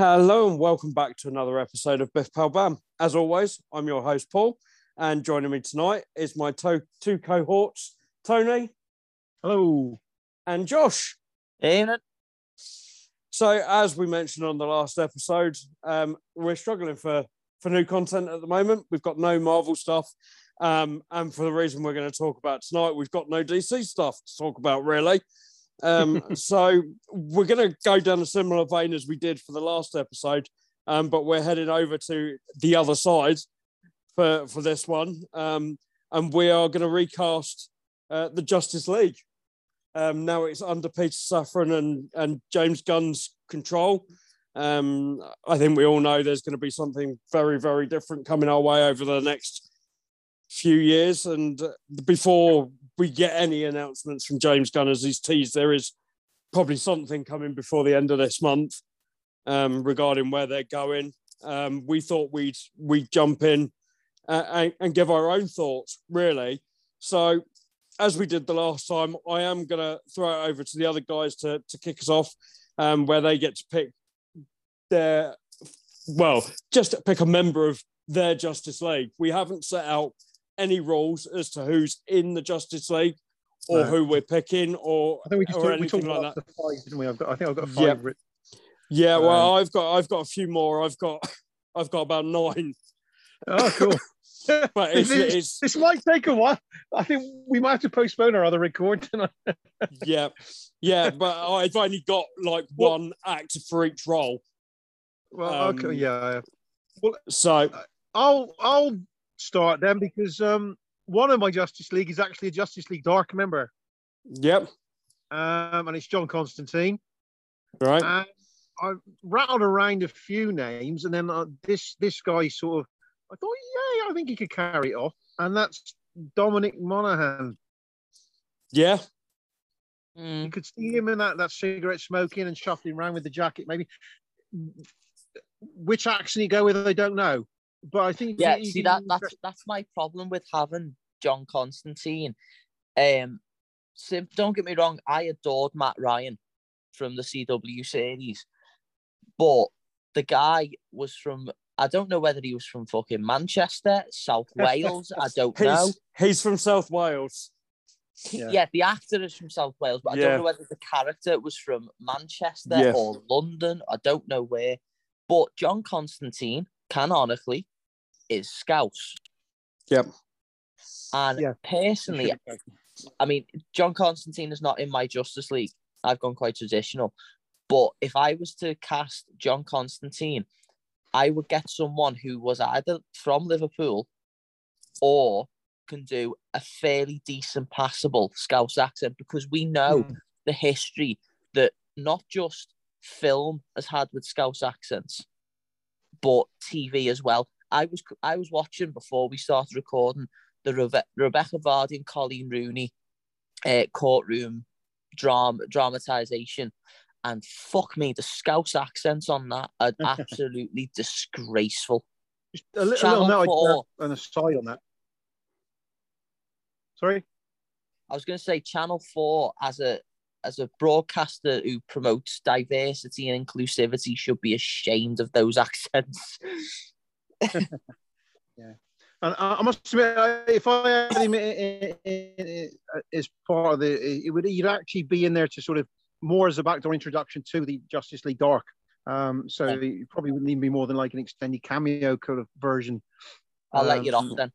Hello and welcome back to another episode of Biff Pal Bam. As always, I'm your host Paul, and joining me tonight is my to- two cohorts, Tony Hello. and Josh. Ain't it? So, as we mentioned on the last episode, um, we're struggling for for new content at the moment. We've got no Marvel stuff, um, and for the reason we're going to talk about tonight, we've got no DC stuff to talk about really. Um, so we're going to go down a similar vein as we did for the last episode, um, but we're heading over to the other side for for this one, um, and we are going to recast uh, the Justice League. Um, now it's under Peter Safran and, and James Gunn's control. Um, I think we all know there's going to be something very, very different coming our way over the next few years. And uh, before we get any announcements from James Gunn, as he's teased, there is probably something coming before the end of this month um, regarding where they're going. Um, we thought we'd we'd jump in uh, and, and give our own thoughts, really. So as we did the last time, I am going to throw it over to the other guys to, to kick us off, um, where they get to pick their, well, just pick a member of their Justice League. We haven't set out any rules as to who's in the Justice League or No. who we're picking or, I think we just or talked, we anything talked like about that. the five, didn't we? I've got, I think I've got five Yep. written. Yeah, well, Um, I've got I've got a few more. I've got I've got about nine, Oh, cool. but it's, this, it's this might take a while. I think we might have to postpone our other record tonight. yeah, yeah. But I've only got like Well- one actor for each role, Well, Um, okay, yeah. Well, so I'll I'll start then because um one of my Justice League is actually a Justice League Dark member, yep, um, and it's John Constantine. right. And I rattled around a few names, and then uh, this this guy sort of, I thought, yeah, I think he could carry it off, and that's Dominic Monaghan. Yeah, Mm. You could see him in that, that cigarette smoking and shuffling around with the jacket, maybe. Which accent he go with, I don't know. But I think Yeah, see that that's that's my problem with having John Constantine. Um, sim- don't get me wrong, I adored Matt Ryan from the CW series, but the guy was from I don't know whether he was from fucking Manchester, South Wales. I don't know. he's he's from South Wales. Yeah. Yeah. the actor is from South Wales, but I Yeah. don't know whether the character was from Manchester Yeah. or London. I don't know where. But John Constantine, canonically, is Scouse. Yep. And Yeah. personally, I mean, John Constantine is not in my Justice League. I've gone quite traditional. But if I was to cast John Constantine, I would get someone who was either from Liverpool or can do a fairly decent passable Scouse accent because we know Hmm. the history that not just film has had with Scouse accents, but TV as well. I was I was watching before we started recording the Rebe- Rebekah Vardy and Coleen Rooney uh, courtroom drama dramatization, and fuck me, the Scouse accents on that are absolutely disgraceful. Just a, li- a Channel little note four. uh, an aside on that. Sorry? I was going to say Channel Four as a as a broadcaster who promotes diversity and inclusivity should be ashamed of those accents. And I I must admit, if I had him i- as part of the, it would he'd actually be in there to sort of more as a backdoor introduction to the Justice League Dark. Um, so Yeah. it probably wouldn't even be more than like an extended cameo kind of version I'll let you Um, off then.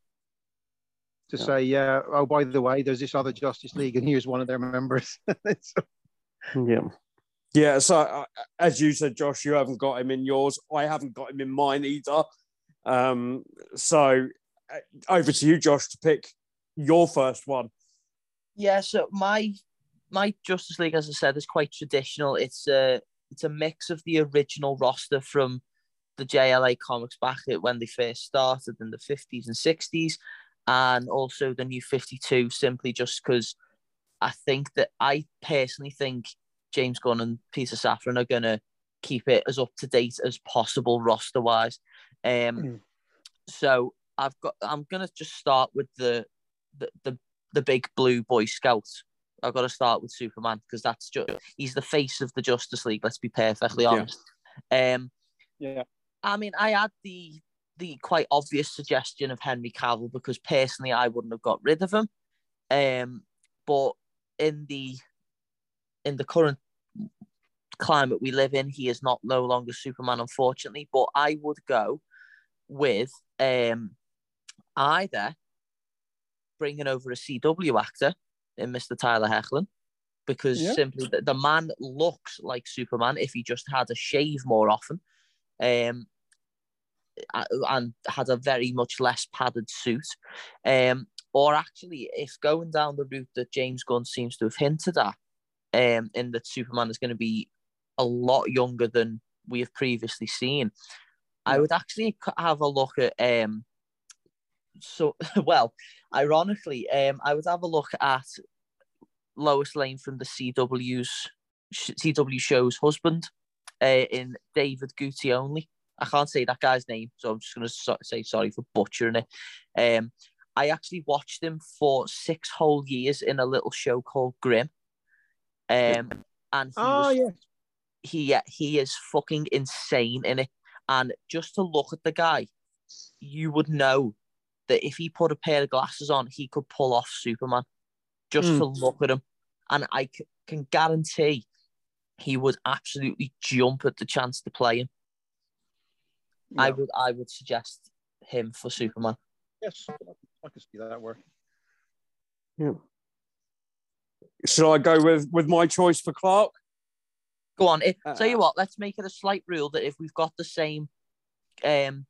to Yeah. say, yeah, oh by the way, there's this other Justice League, and here's one of their members. So- Yeah. Yeah. So, uh, as you said, Josh, you haven't got him in yours. I haven't got him in mine either. Um, so, uh, over to you, Josh, to pick your first one. Yeah, so my my Justice League, as I said, is quite traditional. It's a it's a mix of the original roster from the JLA comics back when they first started in the fifties and sixties, and also the new fifty two. Simply just because I think that I personally think James Gunn and Peter Safran are gonna keep it as up to date as possible roster wise. Um, Mm. so I've got I'm gonna just start with the the the, the big blue boy scout. I've got to start with Superman because that's just he's the face of the Justice League. Let's be perfectly Yeah. honest. Um, Yeah. I mean, I had the the quite obvious suggestion of Henry Cavill because personally I wouldn't have got rid of him. Um, but in the in the current climate we live in, he is not no longer Superman, unfortunately. But I would go with um, either bringing over a CW actor in Mr. Tyler Hoechlin because Yeah. simply the, the man looks like Superman if he just had a shave more often. Um, and had a very much less padded suit. Um, or actually, if going down the route that James Gunn seems to have hinted at, um, in that Superman is going to be a lot younger than we have previously seen, I would actually have a look at um. So well, ironically, um, I would have a look at Lois Lane from the CW's CW show's husband, uh, in David Giuntoli. I can't say that guy's name, so I'm just going to so- say sorry for butchering it. Um, I actually watched him for six whole years in a little show called Grimm. Um, and he Oh was yeah. he yeah, he is fucking insane in it. And just to look at the guy, you would know that if he put a pair of glasses on, he could pull off Superman. Just Mm. to look at him, and I c- can guarantee he would absolutely jump at the chance to play him. I would I would suggest him for Superman. Yes, I can see that work. Yeah. Should I go with with my choice for Clark? Go on. If, tell you Uh, what, let's make it a slight rule that if we've got the same um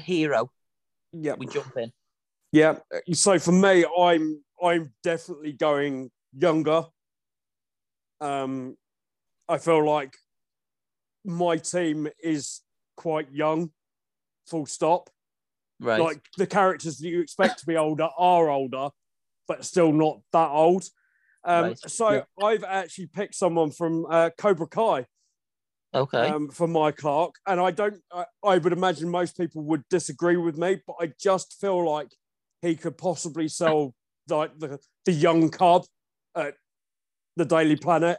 hero, Yeah, we jump in. yeah. So for me, I'm I'm definitely going younger. Um, I feel like my team is quite young. Full stop. Right. Like the characters that you expect to be older are older, but still not that old. Um, Right. So Yeah. I've actually picked someone from uh, Cobra Kai. okay. um, for my Clark, and I don't. I, I would imagine most people would disagree with me, but I just feel like he could possibly sell like the the young cub at the Daily Planet,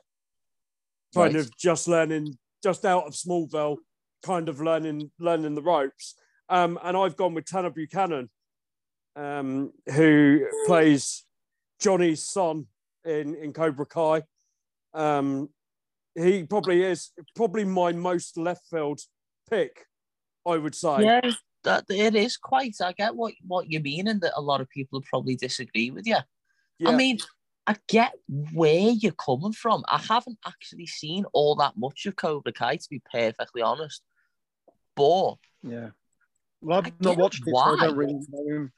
kind Right. of just learning, just out of Smallville, kind of learning learning the ropes. Um, and I've gone with Tanner Buchanan, um, who plays Johnny's son in in Cobra Kai. Um, he probably is probably my most left field pick, I would say. yeah, that it is quite. I get what what you mean, and that a lot of people probably disagree with you. Yeah. I mean, I get where you're coming from. I haven't actually seen all that much of Cobra Kai, to be perfectly honest. But Yeah. Well, I I've not get watched it, so why. I don't really know him.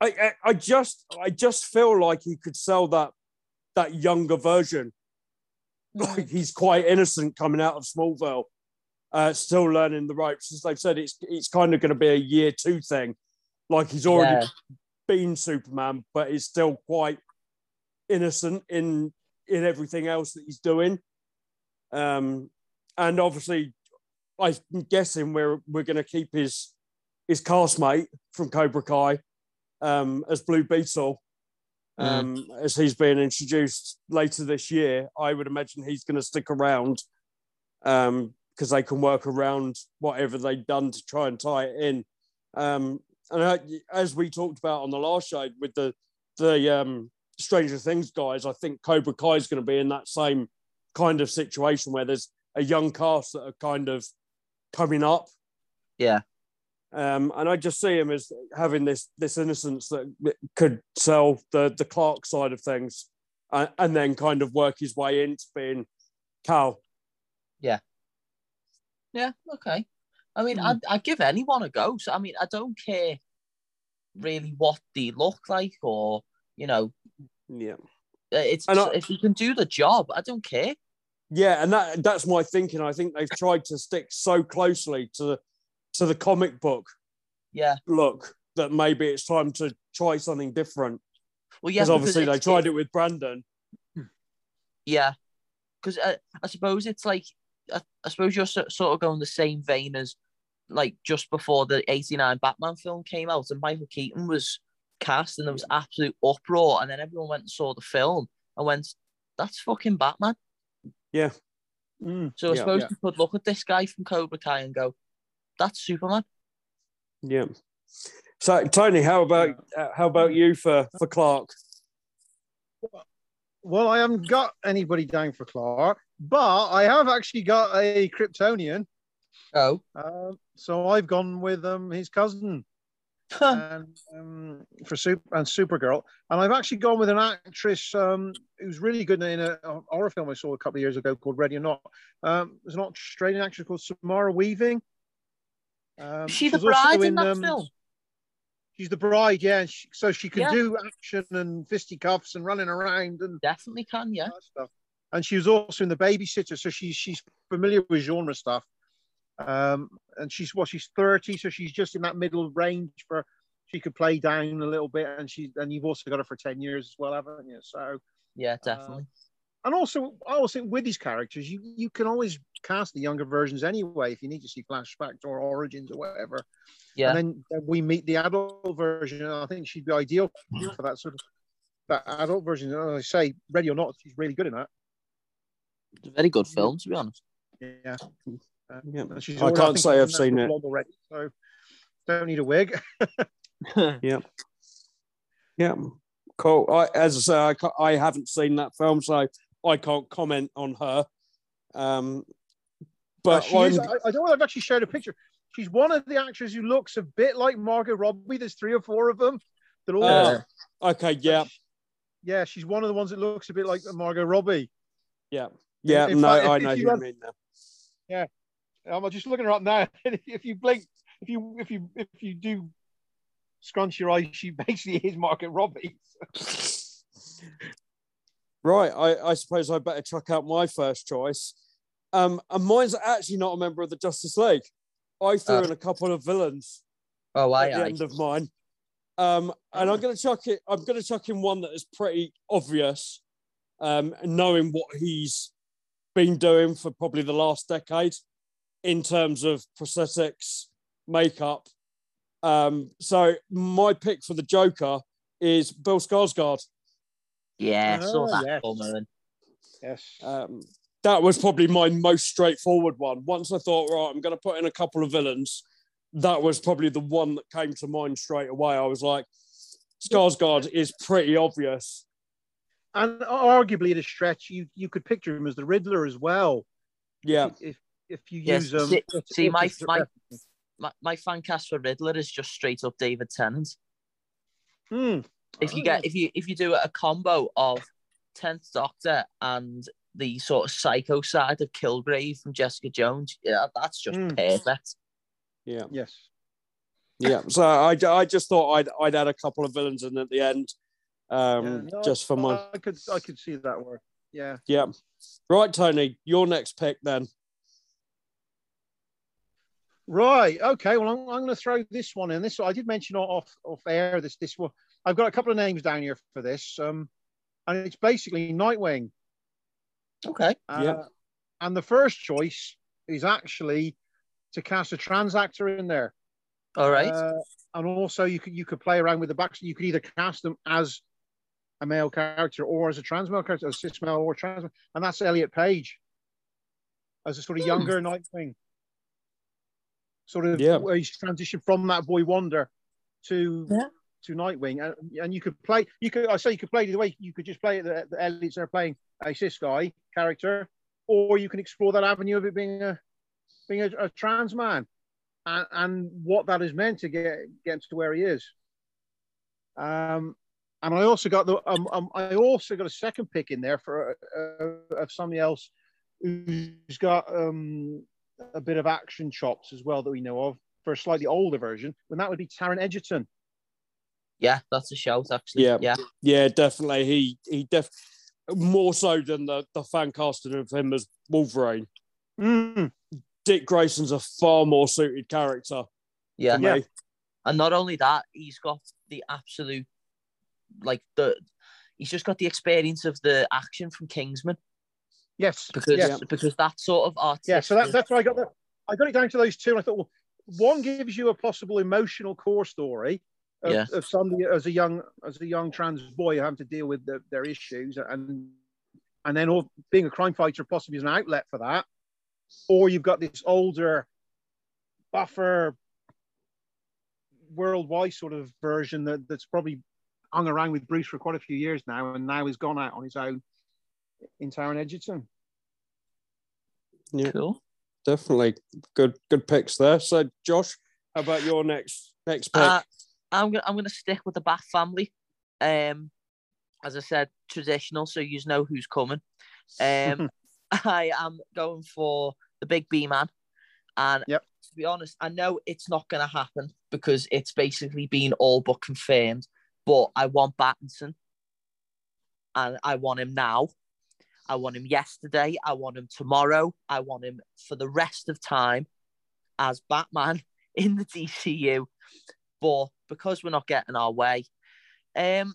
I, I I just I just feel like he could sell that that younger version. Like he's quite innocent coming out of Smallville, uh, still learning the ropes. As they've said, it's it's kind of going to be a year two thing. Like he's already yeah, been Superman, but he's still quite innocent in in everything else that he's doing. Um, and obviously, I'm guessing we're we're going to keep his his castmate from Cobra Kai um, as Blue Beetle. Um, As he's being introduced later this year, I would imagine he's going to stick around because they can work around whatever they've done to try and tie it in. Um, and I, as we talked about on the last show with the the um, Stranger Things guys, I think Cobra Kai is going to be in that same kind of situation where there's a young cast that are kind of coming up. yeah, Um, and I just see him as having this this innocence that could sell the the Clark side of things, uh, and then kind of work his way into being Cal. yeah. Yeah. Okay. I mean. I'd, I'd give anyone a go. So I mean, I don't care really what they look like, or you know, Yeah, uh, it's And I- if you can do the job, I don't care. yeah, and that that's my thinking. I think they've tried to stick so closely to the to the comic book Yeah. look that maybe it's time to try something different. Well, yeah. Because obviously they tried it with Brandon. Yeah, because uh, I suppose it's like I, I suppose you're so, sort of going the same vein as like just before the '89 Batman film came out and Michael Keaton was cast and there was absolute uproar, and then everyone went and saw the film and went, "That's fucking Batman." Yeah. Mm. So I Yeah. suppose Yeah. you could look at this guy from Cobra Kai and go, "That's Superman." Yeah. So Tony, how about uh, how about you for for Clark? Well, I haven't got anybody down for Clark, but I have actually got a Kryptonian. Oh, Um, so I've gone with um, his cousin and um, for super and Supergirl, and I've actually gone with an actress um, who's really good in a, a horror film I saw a couple of years ago called Ready or Not. Um, there's an Australian actress called Samara Weaving. Um, she the bride in that um, film? She's the bride, yeah. she- so she can Yeah. do action and fisticuffs and running around and Definitely can, yeah. And she was also in the babysitter, so she's she's familiar with genre stuff. Um, and she's what she's 30, so she's just in that middle range for she could play down a little bit, and she and you've also got her for 10 years as well, haven't you? So Yeah, definitely. and also I also think with these characters, you you can always cast the younger versions anyway if you need to see flashbacks or origins or whatever. yeah. And then, then we meet the adult version, and I think she'd be ideal for that sort of that adult version. And as I say, ready or not, she's really good in that. It's a very good film, to be honest. Yeah. Uh, Yeah. and she's I already- can't think say I've seen it. already, so don't need a wig. Yeah. Yeah. Cool. I, as I say, I, I haven't seen that film, so I can't comment on her. Um, but she I'm, is, I, I don't know. I've actually shared a picture. She's one of the actors who looks a bit like Margot Robbie. There's three or four of them. They're all. Uh, okay. Yeah. Yeah, she's one of the ones that looks a bit like Margot Robbie. Yeah. Yeah. in no, fact, if- I if know you who you had- mean now. Yeah. I'm just looking her up now. If, if you blink, if you if you if you do scrunch your eyes, she basically is Margot Robbie. Right. I, I suppose I better chuck out my first choice. Um, and mine's actually not a member of the Justice League. I threw Oh. in a couple of villains Oh, at aye, the aye. end of mine. Um, and I'm going to chuck it. I'm going to chuck in one that is pretty obvious, um, knowing what he's been doing for probably the last decade in terms of prosthetics, makeup. Um, so my pick for the Joker is Bill Skarsgård. Yeah, saw Oh, that yes. coming. Yes. Um, that was probably my most straightforward one. Once I thought, right, I'm going to put in a couple of villains. That was probably the one that came to mind straight away. I was like, Skarsgård is pretty obvious. and arguably at a stretch, you you could picture him as the Riddler as well. Yeah, If if you Yes, use um, see- see, my- my- My, my fan cast for Riddler is just straight up David Tennant. Hmm. If you get if you if you do a combo of Tenth Doctor and the sort of psycho side of Kilgrave from Jessica Jones, yeah, that's just Mm. perfect. yeah, yes. yeah. So I, I just thought I'd I'd add a couple of villains in at the end, um, Yeah, no, just for my I could I could see that work. Yeah. yeah. Right, Tony, your next pick then. Right. Okay. Well, I'm, I'm going to throw this one in. This I did mention off off air. This this one. I've got a couple of names down here for this. Um, and it's basically Nightwing. Okay. Uh, Yeah. And the first choice is actually to cast a trans actor in there. All right. Uh, and also, you could you could play around with the backs. You could either cast them as a male character or as a trans male character, a cis male or trans, male, and that's Elliot Page as a sort of Hmm. younger Nightwing. Sort of, Yeah. where he's transitioned from that boy wonder to Yeah. to Nightwing, and, and you could play. You could I say you could play the way. You could just play it the, the Elliot's there playing a cis guy character, or you can explore that avenue of it being a being a, a trans man and, and what that has meant to get get to where he is. Um, and I also got the um, um, I also got a second pick in there for uh, of somebody else who's got um, a bit of action chops as well that we know of for a slightly older version, and that would be Taron Egerton. yeah, that's a shout actually. Yeah. Yeah. Yeah, definitely. He he def more so than the the fan casting of him as Wolverine. Mm, Dick Grayson's a far more suited character Yeah. for Yeah. And not only that, he's got the absolute like the he's just got the experience of the action from Kingsman yes, because yeah, because that sort of art. yeah. So that, that's why I got that. I got it down to those two. And I thought, well, one gives you a possible emotional core story of, Yeah. of somebody as a young as a young trans boy having to deal with the, their issues and and then all, being a crime fighter possibly is an outlet for that, or you've got this older, buffer, worldwide sort of version that, that's probably hung around with Bruce for quite a few years now, and now he's gone out on his own in Taron Egerton. Yeah, Cool. definitely good good picks there. So, Josh, how about your next next pick? Uh, I'm gonna I'm gonna stick with the Bat family. Um, as I said, traditional, so you know who's coming. Um, I am going for the Big B man, and Yep. to be honest, I know it's not gonna happen because it's basically been all but confirmed. But I want Battinson, and I want him now. I want him yesterday. I want him tomorrow. I want him for the rest of time as Batman in the DCU. But because we're not getting our way, um,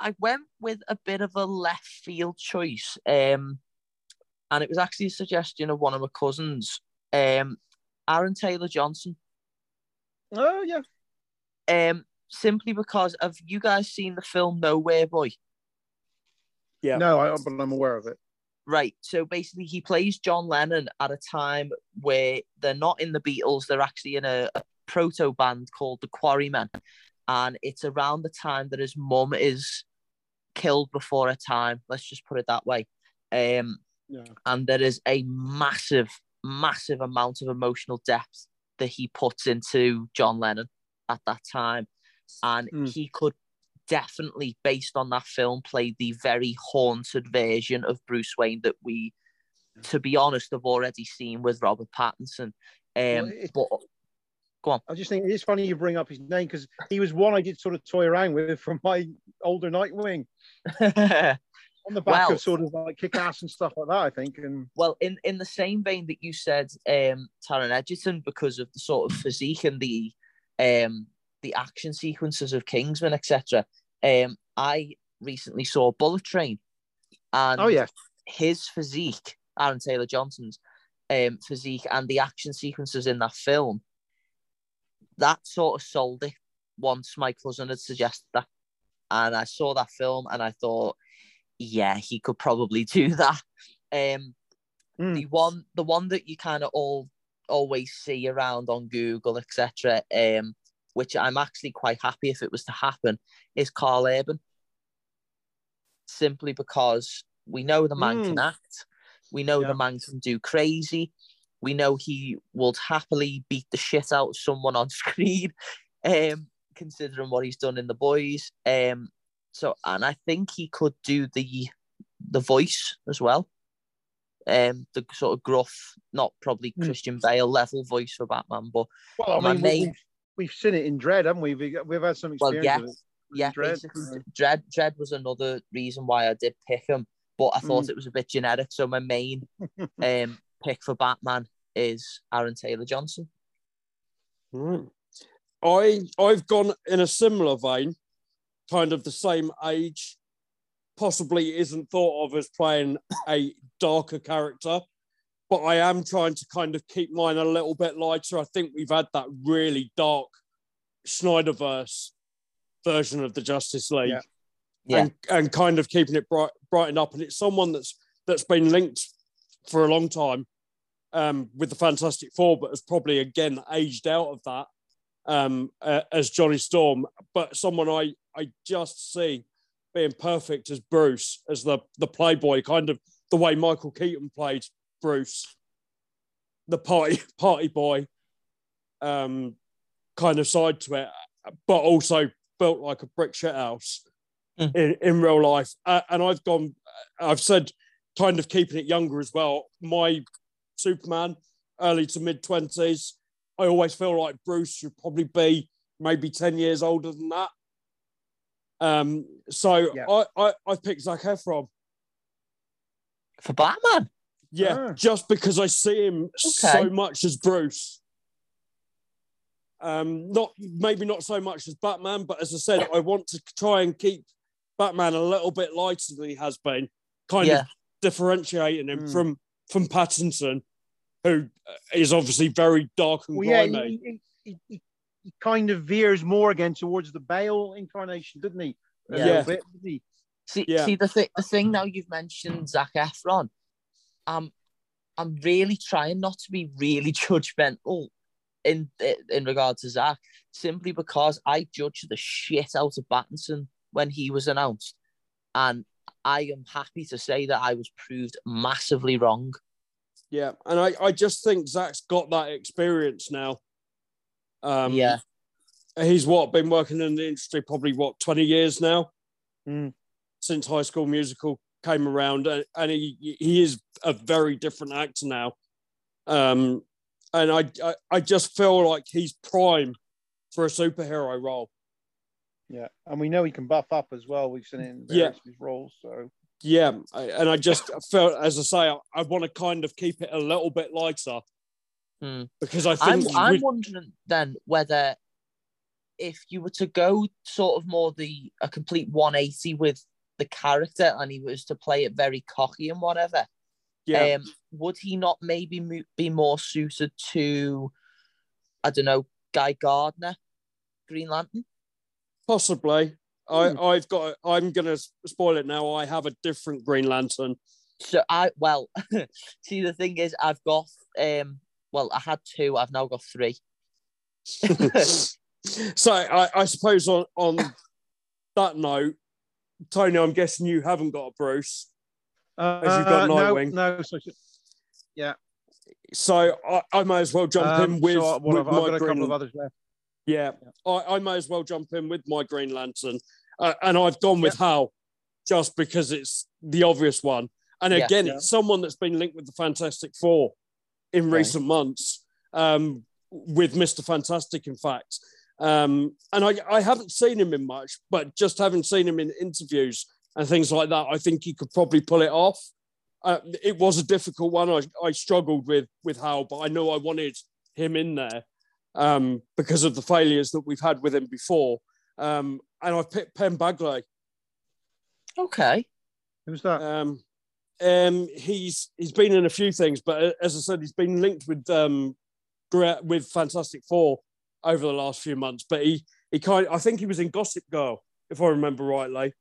I went with a bit of a left field choice. Um, and it was actually a suggestion of one of my cousins, um, Aaron Taylor Johnson. oh yeah, Um, simply because have you guys seen the film Nowhere Boy? Yeah. no, I, but I'm aware of it. Right. So basically, he plays John Lennon at a time where they're not in the Beatles. They're actually in a, a proto band called the Quarrymen. And it's around the time that his mum is killed before her time. Let's just put it that way. Um, Yeah. and there is a massive, massive amount of emotional depth that he puts into John Lennon at that time. And Mm. he could definitely, based on that film, play the very haunted version of Bruce Wayne that we, to be honest, have already seen with Robert Pattinson. Well, Um, it- but I just think it's funny you bring up his name because he was one I did sort of toy around with from my older Nightwing on the back Well- of sort of like kick ass and stuff like that. I think, and Well, in, in the same vein that you said, um, Taron Egerton, because of the sort of physique and the um, the action sequences of Kingsman, etc. Um, I recently saw Bullet Train, and oh yeah, his physique, Aaron Taylor Johnson's um, physique, and the action sequences in that film, that sort of sold it. Once my cousin had suggested that, and I saw that film, and I thought, yeah, he could probably do that. Um, Mm. the one, the one that you kind of all always see around on Google, etc. Um, which I'm actually quite happy if it was to happen, is Karl Urban. Simply because we know the man can act, we know Yeah. the man can do crazy, we know he would happily beat the shit out of someone on screen, um, considering what he's done in the boys. Um, so and I think he could do the the voice as well. Um, the sort of gruff, not probably Mm. Christian Bale level voice for Batman, but well, I my mean, main- we've, we've seen it in Dredd, haven't we? We've, we've had some Well, experience yeah. with it. yeah, Dredd. Dredd Dredd was another reason why I did pick him, but I thought it was a bit generic. So my main um pick for Batman is Aaron Taylor Johnson. Right. I I've gone in a similar vein, kind of the same age, possibly isn't thought of as playing a darker character, but I am trying to kind of keep mine a little bit lighter. I think we've had that really dark Snyderverse version of the Justice League. Yeah. Yeah. And, and kind of keeping it bright brighten up. And it's someone that's that's been linked for a long time um, with the Fantastic Four, but has probably again aged out of that um, uh, as Johnny Storm. But someone I I just see being perfect as Bruce, as the the playboy, kind of the way Michael Keaton played Bruce, the party party boy, um, kind of side to it, but also built like a brick shit house Mm. in, in real life. Uh, and I've gone, I've said, kind of keeping it younger as well. My Superman, early to mid twenties. I always feel like Bruce should probably be maybe ten years older than that. Um, so Yeah. I, I I picked Zac Efron. For Batman. Yeah, Ah. just because I see him so much as Bruce. Um, not maybe not so much as Batman, but as I said, I want to try and keep Batman a little bit lighter than he has been, kind Yeah. of differentiating him Mm. from from Pattinson, who is obviously very dark and well, yeah, he, he, he, he kind of veers more again towards the Bale incarnation, didn't he? A Yeah. bit, didn't? See, Yeah. see the thing. The thing now you've mentioned Zac Efron. Um, I'm really trying not to be really judgmental in in regard to Zac, simply because I judged the shit out of Battinson when he was announced, and I am happy to say that I was proved massively wrong. Yeah, and I, I just think Zac's got that experience now. Um, yeah, he's what been working in the industry probably what twenty years now Mm. since High School Musical came around, and, and he he is a very different actor now. Um, and I, I I just feel like he's prime for a superhero role. Yeah, and we know he can buff up as well. We've seen it in Yeah. various of his roles. So Yeah, I, and I just felt, as I say, I, I want to kind of keep it a little bit lighter Hmm. because I I'm think I'm with- wondering then whether if you were to go sort of more the a complete 180 with the character and he was to play it very cocky and whatever, yeah, um, would he not maybe mo- be more suited to, I don't know, Guy Gardner, Green Lantern? Possibly. I, Hmm. I've got. I'm gonna spoil it now. I have a different Green Lantern. So I well, see the thing is I've got um well I had two I've now got three. so I, I suppose on on that note, Tony, I'm guessing you haven't got a Bruce. uh, As you've got no, Nightwing. no. no So, So I, I may as well jump um, in with, so what with have- I've my got a Green couple of others left. Yeah, I, I may as well jump in with my Green Lantern, uh, and I've gone with Hal, just because it's the obvious one. And Yeah. again, Yeah. it's someone that's been linked with the Fantastic Four in Okay. recent months, um, with Mister Fantastic, in fact. Um, and I, I haven't seen him in much, but just having seen him in interviews and things like that, I think he could probably pull it off. Uh, it was a difficult one. I, I struggled with with Hal, but I know I wanted him in there um, because of the failures that we've had with him before. Um, and I've picked Penn Badgley. Okay. Who's that? Um, um, he's he's been in a few things, but uh, as I said, he's been linked with um, with Fantastic Four over the last few months. But he he kind I think he was in Gossip Girl, if I remember rightly,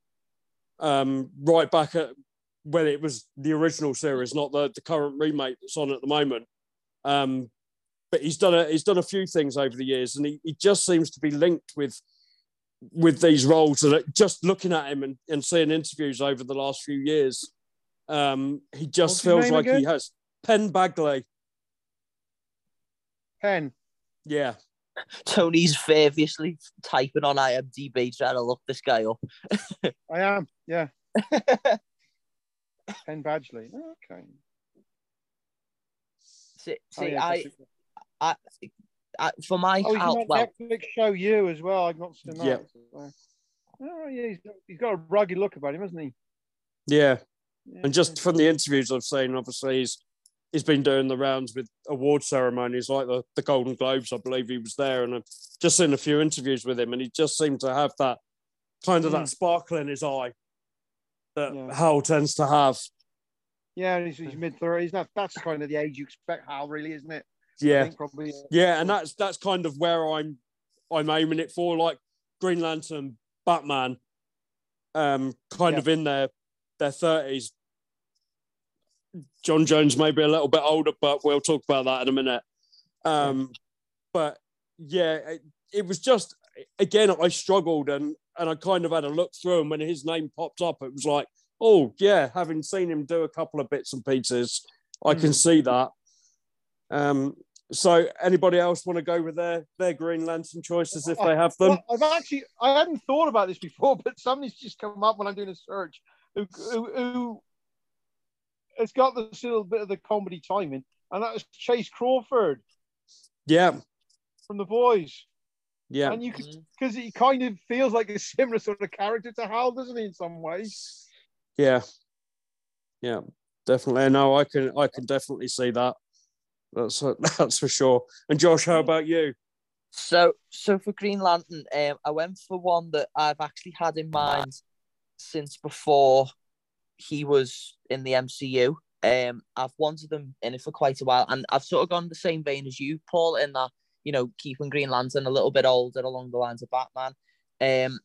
um, right back at when it was the original series, not the, the current remake that's on at the moment. Um, but he's done a he's done a few things over the years, and he, he just seems to be linked with with these roles. And just looking at him and, and seeing interviews over the last few years, um, he just What's feels name like he has Penn Badgley. Penn. Yeah, Tony's furiously typing on IMDb trying to look this guy up. I am. Yeah. Penn Badgley. Okay. See, Oh, see yeah, I, Gossip Girl. I, I, for my Oh, he's Hal, on that well, Netflix show you as well. I've not seen that. Yeah. So- Oh yeah, he's got, he's got a rugged look about him, hasn't he? yeah. Yeah, And just from the interviews I've seen, obviously he's he's been doing the rounds with award ceremonies like the, the Golden Globes. I believe he was there, and I've just seen a few interviews with him, and he just seemed to have that kind of that Mm. sparkle in his eye that Yeah. Hal tends to have. yeah, he's, he's mid thirties. That that's kind of the age you expect Hal, really, isn't it? Yeah, think probably. uh, yeah, and that's that's kind of where I'm I'm aiming it for, like Green Lantern, Batman, um, kind Yeah. of in their their thirties. J'onn J'onzz may be a little bit older, but we'll talk about that in a minute. Um, but yeah, it, it was just again I struggled and and I kind of had a look through and when his name popped up, it was like, oh yeah, having seen him do a couple of bits and pieces, I can Mm. see that. Um, so anybody else want to go with their their Green Lantern choices if they have them? Well, I've actually I hadn't thought about this before, but somebody's just come up when I'm doing a search. Who, who, who it's got this little bit of the comedy timing, and that was Chace Crawford Yeah, from The Boys. yeah, And you because mm-hmm. he kind of feels like a similar sort of character to Hal, doesn't he, in some ways? yeah, yeah, definitely. No, I can I can definitely see that. That's that's for sure. And Josh, how about you? So, so for Green Lantern, um, I went for one that I've actually had in mind since before he was in the MCU. Um, I've wanted them in it for quite a while, and I've sort of gone the same vein as you, Paul, in that you know keeping Green Lantern a little bit older along the lines of Batman. Um,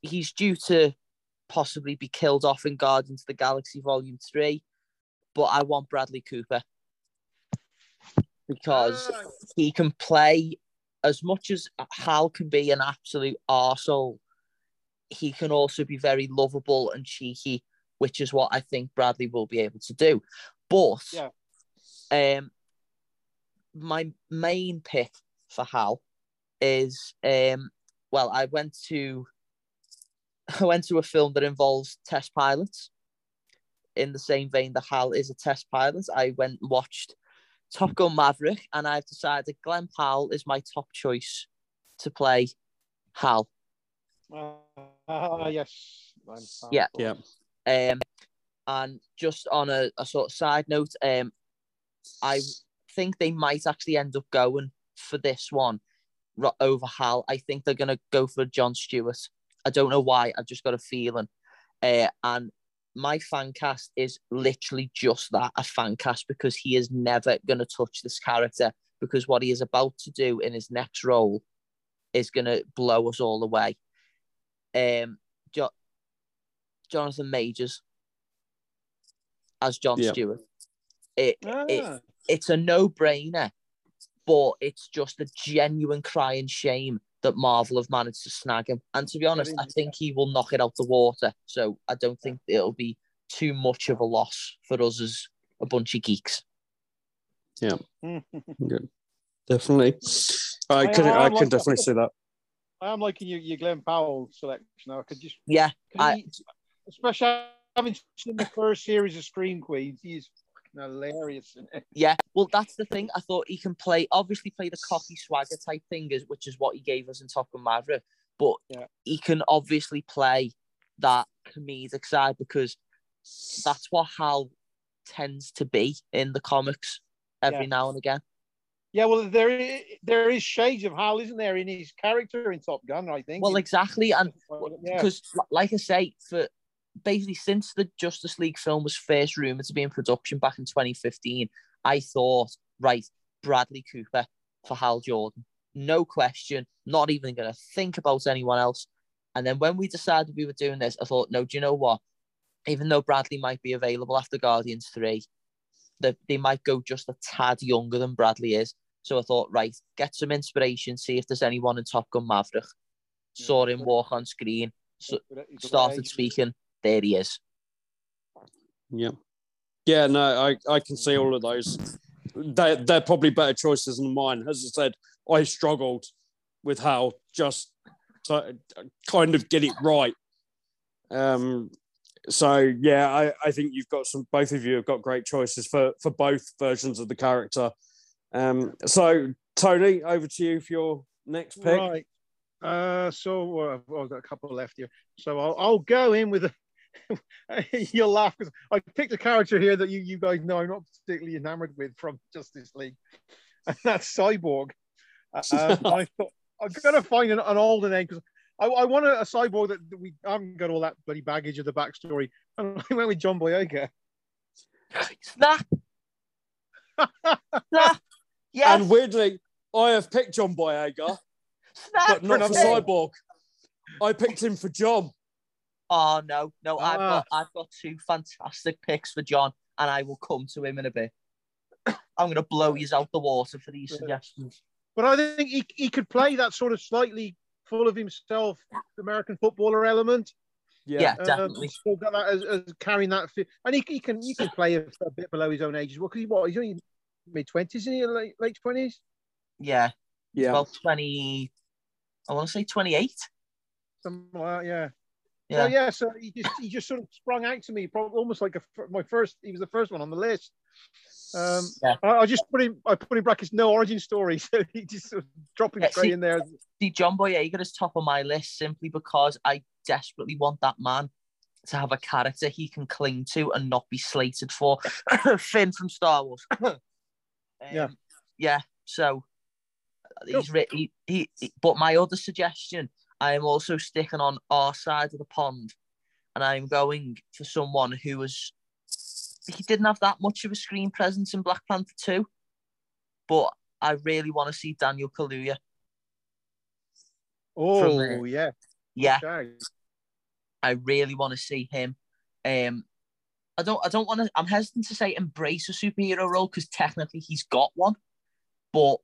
he's due to possibly be killed off in Guardians of the Galaxy Volume 3. But I want Bradley Cooper because Ah, he can play as much as Hal can be an absolute arsehole. He can also be very lovable and cheeky, which is what I think Bradley will be able to do. But Yeah. um, my main pick for Hal is um, well, I went to I went to a film that involves test pilots. In the same vein that Hal is a test pilot, I went and watched Top Gun Maverick, and I've decided Glen Powell is my top choice to play Hal. Ah, yes. I'm- Yeah. Yeah. Um, and just on a, a sort of side note, um, I think they might actually end up going for this one over Hal. I think they're gonna go for John Stewart. I don't know why. I've just got a feeling. Uh, and my fan cast is literally just that a fan cast because he is never gonna touch this character because what he is about to do in his next role is gonna blow us all away. Um, jo- Jonathan Majors as John Yeah. Stewart. It, it Ah, it's a no-brainer, but it's just a genuine crying shame that Marvel have managed to snag him. And to be honest, I think he will knock it out the water. So I don't think it'll be too much of a loss for us as a bunch of geeks. Yeah. Good. Definitely. I I- can I I like can that. definitely see that. I am liking your, your Glen Powell selection. I could just, Yeah, could I- he- especially having seen the first series of Scream Queens, he's fucking hilarious. yeah. Well, that's the thing. I thought he can play, obviously, play the cocky swagger type thing, which is what he gave us in Top Gun Maverick. But Yeah. he can obviously play that comedic side because that's what Hal tends to be in the comics every Yeah. now and again. Yeah, well, there is, there is shades of Hal, isn't there, in his character in Top Gun? I think. Well, exactly, and yeah, because, like I say, for basically since the Justice League film was first rumored to be in production back in 2015, I thought, right, Bradley Cooper for Hal Jordan, no question, not even going to think about anyone else. And then when we decided we were doing this, I thought, no, do you know what? Even though Bradley might be available after Guardians 3, they, they might go just a tad younger than Bradley is. So I thought, right, get some inspiration, see if there's anyone in Top Gun Maverick. Saw him walk on screen, so, started speaking. There he is. Yeah. Yeah, no, I, I can see all of those. They they're probably better choices than mine. As I said, I struggled with how just to kind of get it right. Um so yeah, I, I think you've got some both of you have got great choices for for both versions of the character. Um so Tony, over to you for your next pick. Right. Uh, so uh, well, I've got a couple left here. So I'll, I'll go in with a. You'll laugh because I picked a character here that you, you guys know I'm not particularly enamored with from Justice League, and that's Cyborg. Um, I thought I'm gonna find an, an older name because I, I want a, a cyborg that, that we haven't got all that bloody baggage of the backstory. And I went with John Boyega. Snap! Snap! Yes! And weirdly, I have picked John Boyega, Snap! but not for another. Cyborg. I picked him for John. Oh no, no, I've Ah. got I've got two fantastic picks for John, and I will come to him in a bit. I'm gonna blow you out the water for these suggestions. But I think he, he could play that sort of slightly full of himself American footballer element. Yeah, Um, definitely. still got that as, as carrying that, and he, he can he can play a, a bit below his own age as well. Because he what he's only mid twenties, isn't he? Late late twenties. Yeah, Yeah. about twenty. I want to say twenty-eight. Something like that, yeah. Yeah, So yeah, so he just he just sort of sprung out to me, probably almost like a, my first. He was the first one on the list. Um, Yeah. I, I just put him. I put in brackets no origin story, so he just sort of drop him Yeah, straight see- in there. see, John Boyega is top of my list simply because I desperately want that man to have a character he can cling to and not be slated for. Finn from Star Wars. Um, Yeah. yeah. So Cool. he's re- he, he, he- But my other suggestion, I am also sticking on our side of the pond, and I'm going for someone who was. He didn't have that much of a screen presence in Black Panther 2, but I really want to see Daniel Kaluuya. Oh there. yeah, Yeah, Okay. I really want to see him. Um, I don't. I don't want to. I'm hesitant to say embrace a superhero role because technically he's got one, but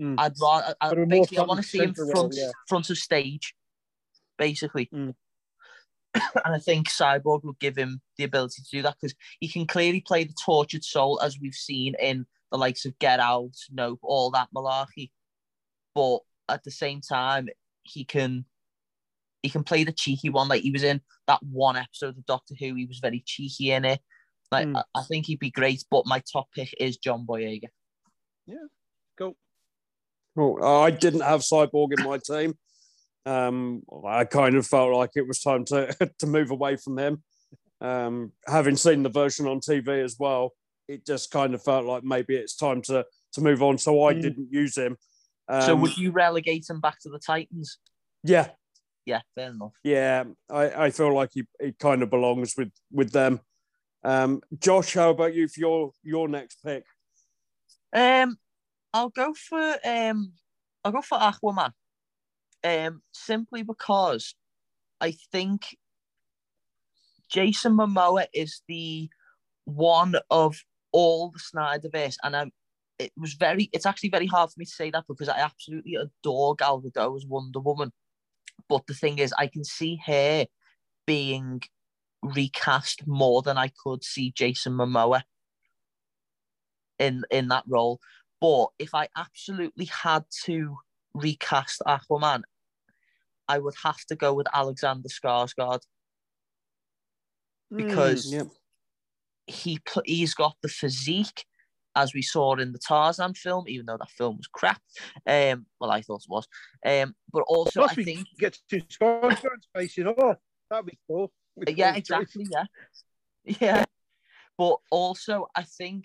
Mm. I'd rather. I, But a more basically, I want to see him front role, yeah. front of stage, basically. Mm. and I think Cyborg will give him the ability to do that because he can clearly play the tortured soul, as we've seen in the likes of Get Out, Nope, all that malarkey. But at the same time, he can he can play the cheeky one. Like he was in that one episode of Doctor Who, he was very cheeky in it. Like Mm. I, I think he'd be great. But my top pick is John Boyega. Yeah, go. Well, I didn't have Cyborg in my team. Um, I kind of felt like it was time to to move away from him. Um, having seen the version on TV as well, it just kind of felt like maybe it's time to to move on. So I Mm. didn't use him. Um, so would you relegate him back to the Titans? yeah, Yeah, fair enough. yeah, I, I feel like he, he kind of belongs with with them. Um, Josh, how about you for your your next pick? Um, I'll go for um, I'll go for Aquaman. Um, simply because I think Jason Momoa is the one of all the Snyderverse, and I'm. It was very. It's actually very hard for me to say that because I absolutely adore Gal Gadot as Wonder Woman, but the thing is, I can see her being recast more than I could see Jason Momoa in in that role. But if I absolutely had to recast Aquaman, I would have to go with Alexander Skarsgård because Yep. he pl- he's got the physique as we saw in the Tarzan film, even though that film was crap. Um, well, I thought it was. Um, but also Plus, I think get to Skarsgård's face, you know. That'd be cool. With yeah, those exactly. Yeah, yeah. But also, I think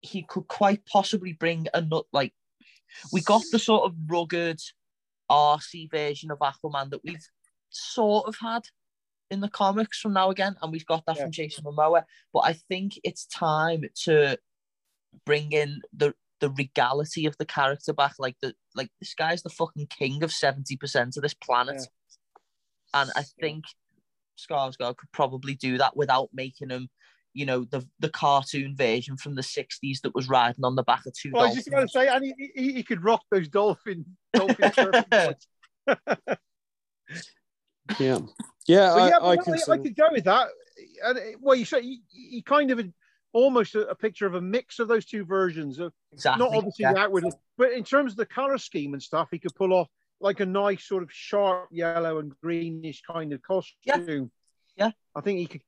he could quite possibly bring a nut. Like we got the sort of rugged, RC version of Aquaman that we've sort of had in the comics from now again, and we've got that Yeah. from Jason Momoa. But I think it's time to bring in the the regality of the character back. Like the like this guy's the fucking king of seventy percent of this planet, and I think Skarsgård could probably do that without making him, you know, the the cartoon version from the '60s that was riding on the back of two Well, I was just going to say, and he, he, he could rock those dolphin dolphin surfing. Yeah, yeah, So I, yeah, I, but can. no, see- I could go with that. And uh, well, you say he, he kind of a, almost a, a picture of a mix of those two versions of Exactly. not obviously yeah. the outward, but in terms of the color scheme and stuff, he could pull off like a nice sort of sharp yellow and greenish kind of costume. Yeah. I think he could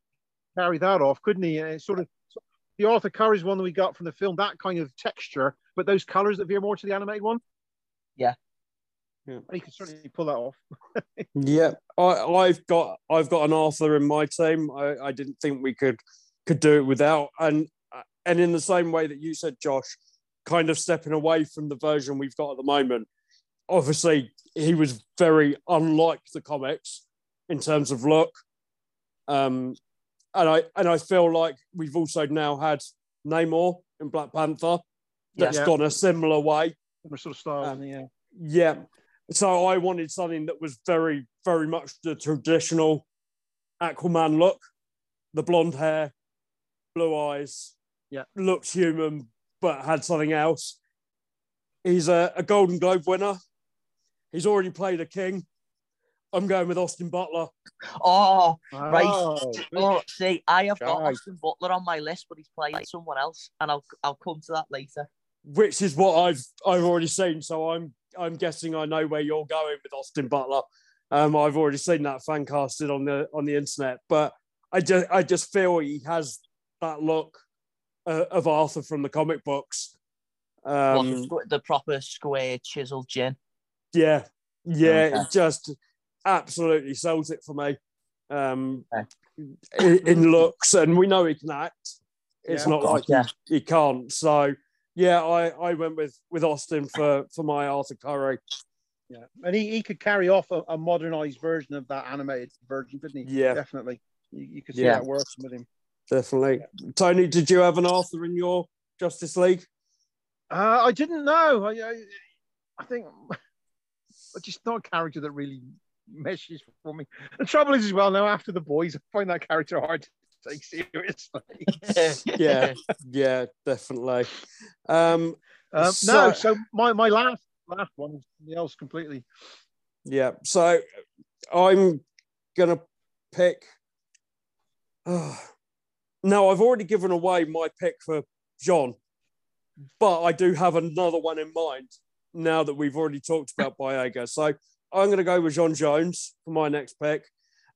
carry that off, couldn't he? And it's sort of the Arthur Curry's one that we got from the film, that kind of texture, but those colors that veer more to the animated one. Yeah. Yeah. He could certainly pull that off. Yeah, I, I've got I've got an Arthur in my team. I, I didn't think we could could do it without, and and in the same way that you said, Josh, kind of stepping away from the version we've got at the moment. Obviously, he was very unlike the comics in terms of look, um, and I and I feel like we've also now had Namor in Black Panther that's Yeah. gone a similar way. Similar sort of style. Um, yeah. Yeah. So I wanted something that was very, very much the traditional Aquaman look. The blonde hair, blue eyes. Yeah. Looked human, but had something else. He's a, a Golden Globe winner. He's already played a king. I'm going with Austin Butler. Oh, Right. Oh, oh, see, I have got Austin Butler on my list, but he's playing someone else, and I'll I'll come to that later. which is what I've I've already seen. So I'm I'm guessing I know where you're going with Austin Butler. Um, I've already seen that fan casted on the on the internet, but I just I just feel he has that look uh, of Arthur from the comic books. Um, the, the proper square chiseled chin. yeah, yeah, Okay. just absolutely sells it for me. Um, Okay. in, in looks, and we know he can act. It's Yeah. not like Yeah. he, he can't. So yeah, I, I went with with Austin for for my Arthur Curry. Yeah, and he, he could carry off a, a modernized version of that animated version, couldn't he? Yeah, Definitely. You, you could see Yeah. that working with him. definitely. Tony, did you have an Arthur in your Justice League? Uh, I didn't know. I, I, I think I just not a character that really meshes for me. The trouble is, as well, now after the boys, I find that character hard to take seriously. yeah, yeah, definitely. Um, Um, So- no, so my, my last last one is something else completely. yeah, so I'm gonna pick. Uh, no, I've already given away my pick for J'onn, but I do have another one in mind now that we've already talked about Boyega. So I'm going to go with J'onn J'onzz for my next pick.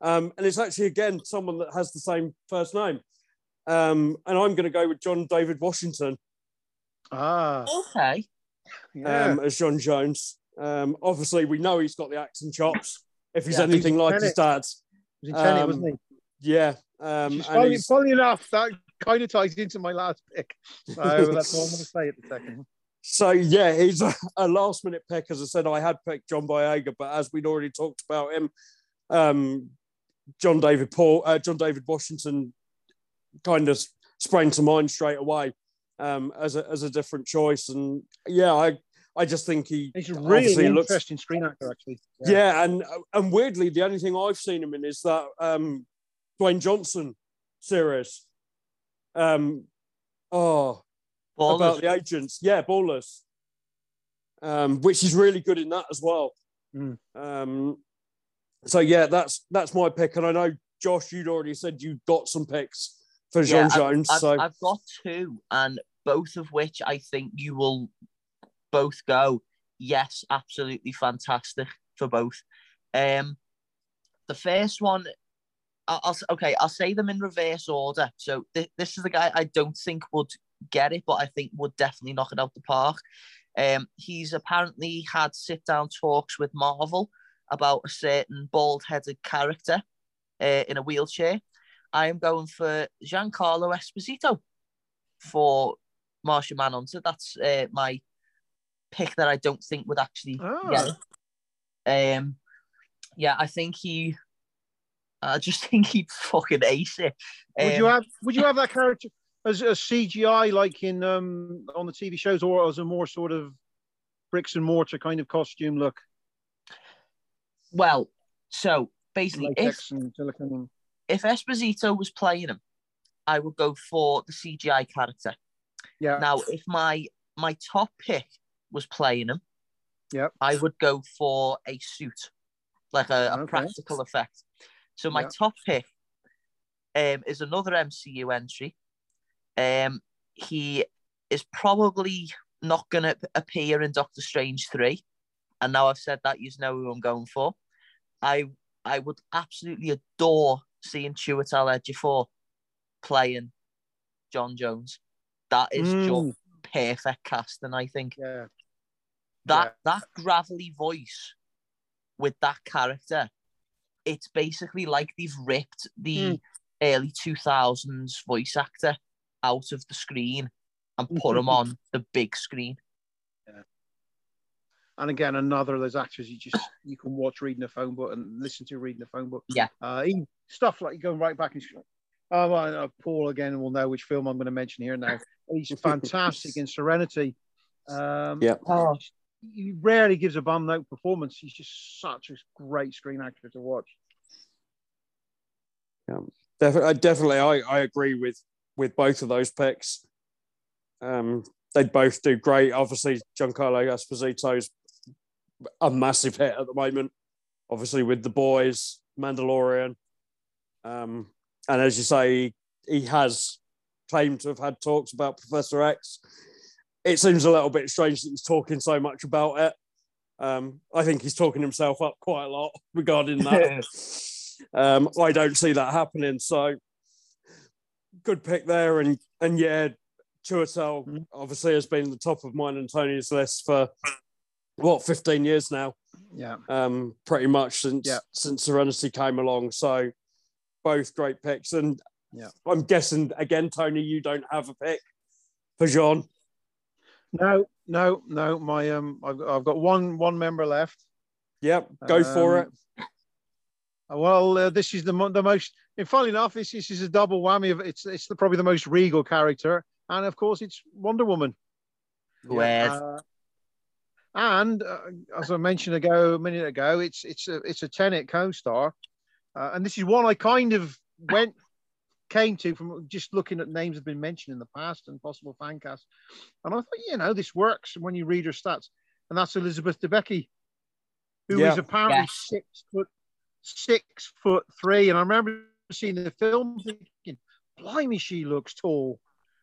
Um, and it's actually, again, someone that has the same first name. Um, and I'm going to go with John David Washington Ah, Okay. yeah. um, as J'onn J'onzz. Um, obviously, we know he's got the axe and chops. If he's Yeah, anything he's like his dad, he was in Tenet, um, wasn't he? yeah. Um, Which is and funny, funny enough, that kind of ties into my last pick. So that's all I'm going to say at the second. So yeah, he's a, a last minute pick. As I said, I had picked John Boyega, but as we'd already talked about him, um, John David Paul, uh, John David Washington, kind of sprang to mind straight away um, as a as a different choice. And yeah, I I just think he He's a really looks- interesting screen actor, actually. yeah. and and weirdly, the only thing I've seen him in is that um, Dwayne Johnson series. Um, oh, Ballers. about the agents. Yeah, ballers. Um, which is really good in that as well. Mm. Um, so yeah, that's that's my pick, and I know Josh, you'd already said you got some picks for Yeah, J'onn J'onzz. I've, so I've got two, and both of which I think you will both go. Yes, absolutely fantastic for both. Um, the first one, I'll, I'll okay, I'll say them in reverse order. So th- this is the guy I don't think would get it, but I think would definitely knock it out the park. Um, he's apparently had sit down talks with Marvel about a certain bald headed character uh, in a wheelchair. I am going for Giancarlo Esposito for Martian Manhunter. That's uh, my pick that I don't think would actually get. Um, yeah, I think he. I just think he'd fucking ace it. Would you Um, have Would you have that character as a CGI like in um on the TV shows, or as a more sort of bricks and mortar kind of costume look, Well, so basically, if latex if Esposito was playing him, I would go for the CGI character. Yeah. Now, if my my top pick was playing him, yeah, I would go for a suit, like a, a Okay. practical effect. So my Yep. top pick um, is another MCU entry. Um, he is probably not going to appear in Doctor Strange three, and now I've said that, you know who I'm going for. I I would absolutely adore seeing Chiwetel Ejiofor playing J'onn J'onzz. That is Mm, just perfect casting, I think. yeah. That that gravelly voice with that character, it's basically like they've ripped the Mm. early 2000s voice actor out of the screen and put them on the big screen. And again, another of those actors you just you can watch reading a phone book and listen to reading a phone book. Yeah. Uh, stuff like going right back and. Oh, well, uh, Paul again will know which film I'm going to mention here now. He's fantastic in Serenity. Um, Yeah. Oh, he rarely gives a bum note performance. He's just such a great screen actor to watch. definitely, definitely, I, I agree with with both of those picks. Um, they both do great. Obviously, Giancarlo Esposito's a massive hit at the moment. Obviously, with the boys, Mandalorian, um, and as you say, he has claimed to have had talks about Professor X. It seems a little bit strange that he's talking so much about it. Um, I think he's talking himself up quite a lot regarding that. um, I don't see that happening. So good pick there, and and yeah, Chiwetel Mhm. obviously has been the top of mine and Tony's list for what 15 years now Yeah. um, pretty much since Yeah. since Serenity came along. So both great picks, and Yeah. I'm guessing again, Tony, you don't have a pick for J'onn. No, no, no. My um, I've, I've got one one member left. Yep, go for Um, it. Well, uh, this is the mo- the most. And funnily enough, this, this is a double whammy of it's it's the, probably the most regal character, and of course it's Wonder Woman. Where Uh, And uh, as I mentioned ago a minute ago, it's it's a it's a Tenet co-star, uh, and this is one I kind of went came to from just looking at names that have been mentioned in the past and possible fan casts. And I thought, you know, this works when you read her stats. And that's Elizabeth Debicki, who Yeah. is apparently Yes. six foot six foot three. And I remember seeing the film thinking, blimey, she looks tall.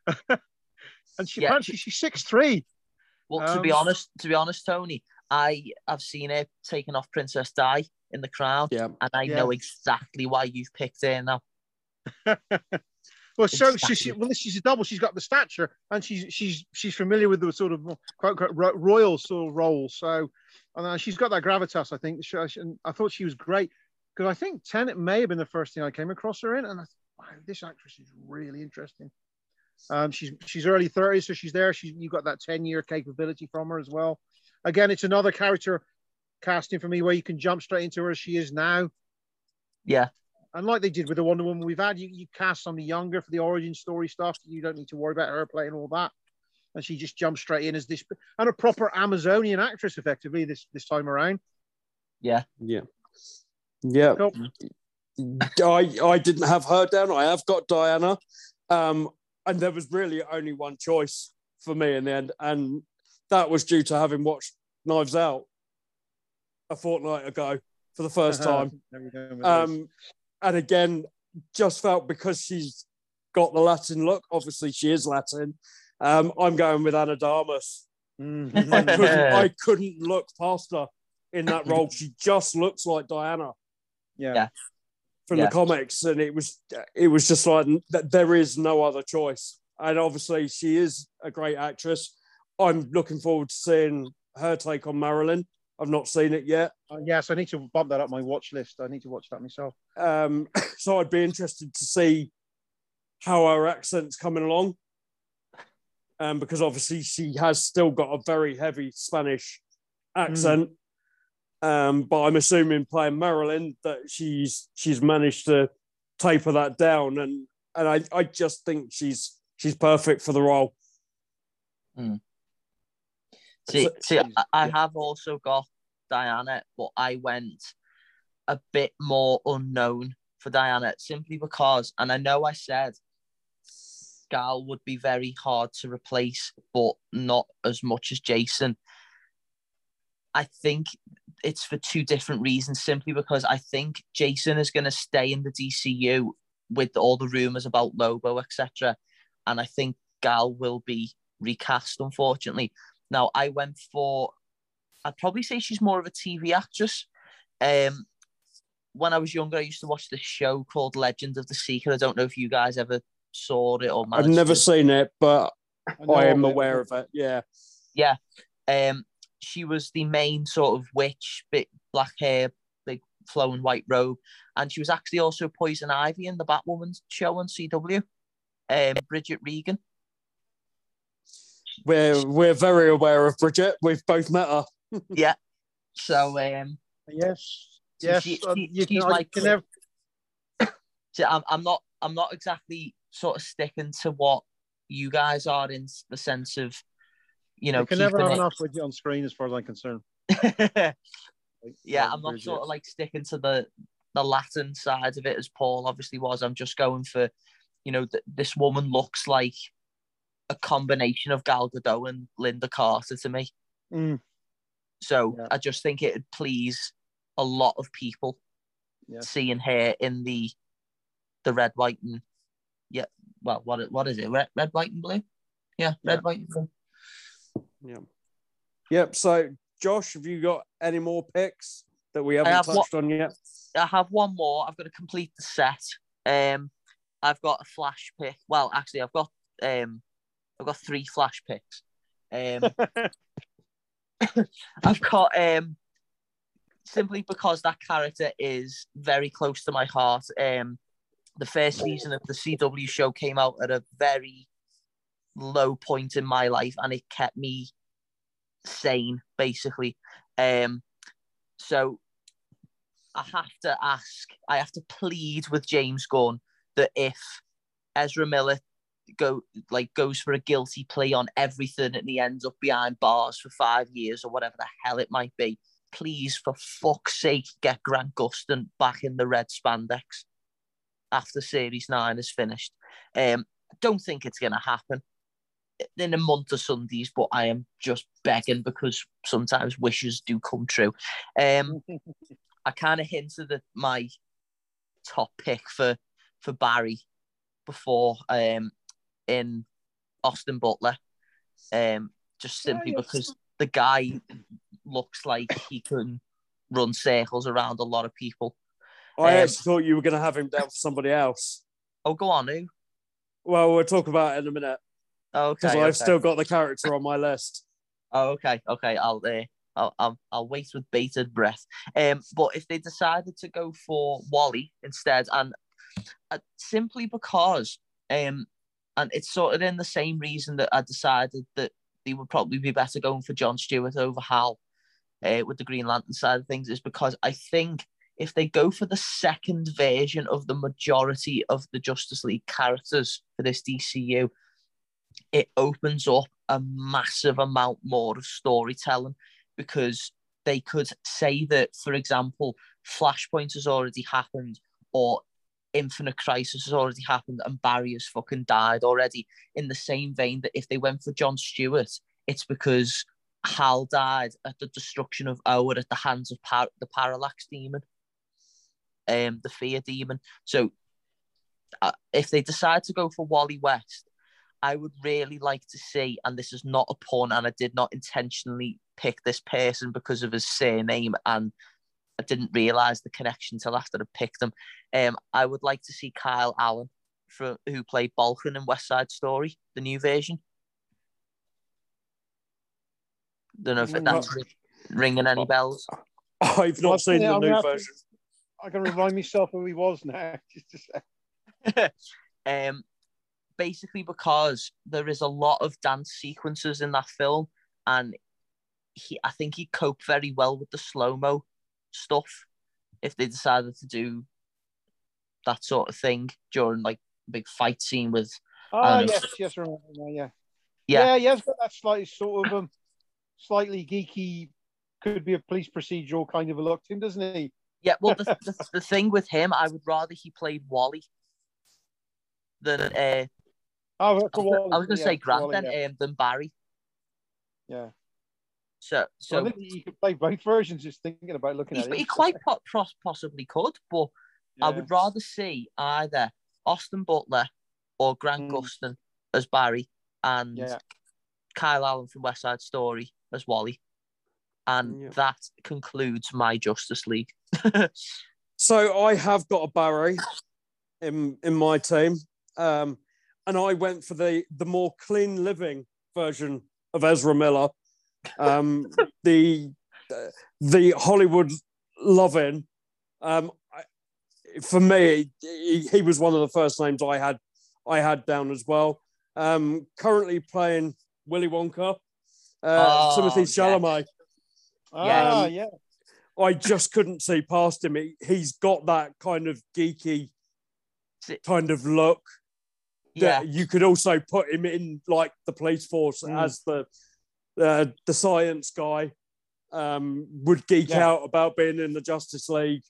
and she Yeah. apparently she's six three. Well, to be Um, honest, to be honest, Tony, I have seen her taking off Princess Di in The Crown, Yeah. and I Yeah. know exactly why you've picked her now. Well, so she, Exactly. she, well, she's a double. She's got the stature, and she's she's she's familiar with the sort of quote unquote ro- royal sort of role. So, and uh, she's got that gravitas. I think. She, she- and I thought she was great because I think Tenet may have been the first thing I came across her in, and I thought, wow, this actress is really interesting. Um, she's she's early thirties, so she's there. She's you got that ten year capability from her as well. Again, it's another character casting for me where you can jump straight into her as she is now. Yeah, And like they did with the Wonder Woman we've had, you, you cast somebody younger for the origin story stuff. You don't need to worry about her playing all that. And she just jumps straight in as this and a proper Amazonian actress, effectively, this this time around. yeah. Yeah. Yeah. Cool. I I didn't have her down. I have got Diana. Um, and there was really only one choice for me in the end, and that was due to having watched Knives Out a fortnight ago for the first time. There we go with this. Um, and again, just felt because she's got the Latin look. Obviously, she is Latin. Um, I'm going with Ana de Armas. I Mhm. couldn't, I couldn't look past her in that role. She just looks like Diana yeah. Yeah. from Yeah. the comics, and it was it was just like that. There is no other choice, and obviously she is a great actress. I'm looking forward to seeing her take on Marilyn. I've not seen it yet, Uh, yes, I need to bump that up my watch list. I need to watch that myself. um, so I'd be interested to see how her accent's coming along, um, because obviously she has still got a very heavy Spanish accent. Um, but I'm assuming playing Marilyn that she's she's managed to taper that down, and and I, I just think she's she's perfect for the role. See, So- see, I, I yeah. have also got Diana, but I went a bit more unknown for Diana simply because, and I know I said Gal would be very hard to replace, but not as much as Jason. I think it's for two different reasons. Simply because I think Jason is going to stay in the DCU with all the rumors about Lobo, etc. And I think Gal will be recast, unfortunately. Now, I went for, I'd probably say she's more of a TV actress. Um, when I was younger, I used to watch this show called Legend of the Seeker. I don't know if you guys ever saw it or I've never to- seen it, but know I am of it. aware of it. Yeah. Yeah, Um, she was the main sort of witch, bit black hair, big flowing white robe, and she was actually also Poison Ivy in the Batwoman show on CW. Um, Bridget Regan. we're we're very aware of Bridget. We've both met her. Yeah. So um, Yes. Yes. she- um, she- she's like- can never, so I'm, I'm not I'm not exactly sort of sticking to what you guys are in the sense of, you know, you can never have it- enough with you on screen as far as I'm concerned. Like, yeah, I'm not sort of like sticking to the the Latin side of it as Paul obviously was. I'm just going for, you know, th- this woman looks like a combination of Gal Gadot and Lynda Carter to me. Mm, So Yeah. I just think it'd please a lot of people Yeah. seeing her in the the red, white, and yeah, well, what what is it? Red, red, white, and blue. Yeah, red, Yeah. white, and blue. Yeah. Yep. So, Josh, have you got any more picks that we haven't have touched one- on yet? I have one more. I've got to complete the set. Um, I've got a flash pick. Well, actually, I've got um, I've got three flash picks. Um, I've got um, simply because that character is very close to my heart. Um, the first season of the CW show came out at a very low point in my life, and it kept me sane, basically. Um, so I have to ask, I have to plead with James Gunn that if Ezra Miller go like goes for a guilty plea on everything and he ends up behind bars for five years or whatever the hell it might be. Please, for fuck's sake, get Grant Gustin back in the red spandex after Series 9 is finished. Um, don't think it's going to happen in a month of Sundays, but I am just begging because sometimes wishes do come true. Um, I kind of hinted at my top pick for for Barry before um, in Austin Butler, um, just simply because the guy looks like he can run circles around a lot of people. I um, actually thought you were going to have him down for somebody else. Oh, go on, who? Well, we'll talk about it in a minute. Oh, okay. Because I've okay. still got the character on my list. Oh, okay, okay. I'll uh, I'll, I'll, I'll wait with bated breath. Um, but if they decided to go for Wally instead, and uh, simply because, um, and it's sort of in the same reason that I decided that they would probably be better going for John Stewart over Hal, uh, with the Green Lantern side of things, is because I think if they go for the second version of the majority of the Justice League characters for this DCU, it opens up a massive amount more of storytelling because they could say that, for example, Flashpoint has already happened or Infinite Crisis has already happened and Barry has fucking died already. In the same vein that if they went for John Stewart, it's because Hal died at the destruction of Oa at the hands of par- the Parallax Demon, um, the Fear Demon. So uh, if they decide to go for Wally West, I would really like to see, and this is not a pun, and I did not intentionally pick this person because of his surname, and I didn't realize the connection till after I picked him. Um, I would like to see Kyle Allen, for, who played Balkan in West Side Story, the new version. Don't know if that's ringing any bells. I've not seen the new version. I can remind myself who he was now. Just a um, basically because there is a lot of dance sequences in that film, and he, I think he coped very well with the slow mo stuff. If they decided to do that sort of thing during like a big fight scene with. Oh yes, yes, remember yeah. Yeah, yeah, yeah. Got that slightly sort of um, slightly geeky, could be a police procedural kind of a look to him, doesn't he? Yeah, well, the, the, the thing with him, I would rather he played Wally than uh, I was, was going to say Grant then, yeah. um, than Barry. Yeah. So, so well, I think you could play both versions. Just thinking about looking at it, he quite po- possibly could, but yeah. I would rather see either Austin Butler or Grant mm. Gustin as Barry and yeah. Kyle Allen from West Side Story as Wally, and yeah. that concludes my Justice League. so I have got a Barry in in my team. Um, and I went for the the more clean living version of Ezra Miller, um, the the Hollywood loving. Um, for me, he, he, was one of the first names I had I had down as well. Um, currently playing Willy Wonka, uh, oh, Timothée Chalamet. Ah, yeah. I just couldn't see past him. He, he's got that kind of geeky kind of look yeah. you could also put him in like the police force mm. as the uh, the science guy. Um, would geek yeah. out about being in the Justice League,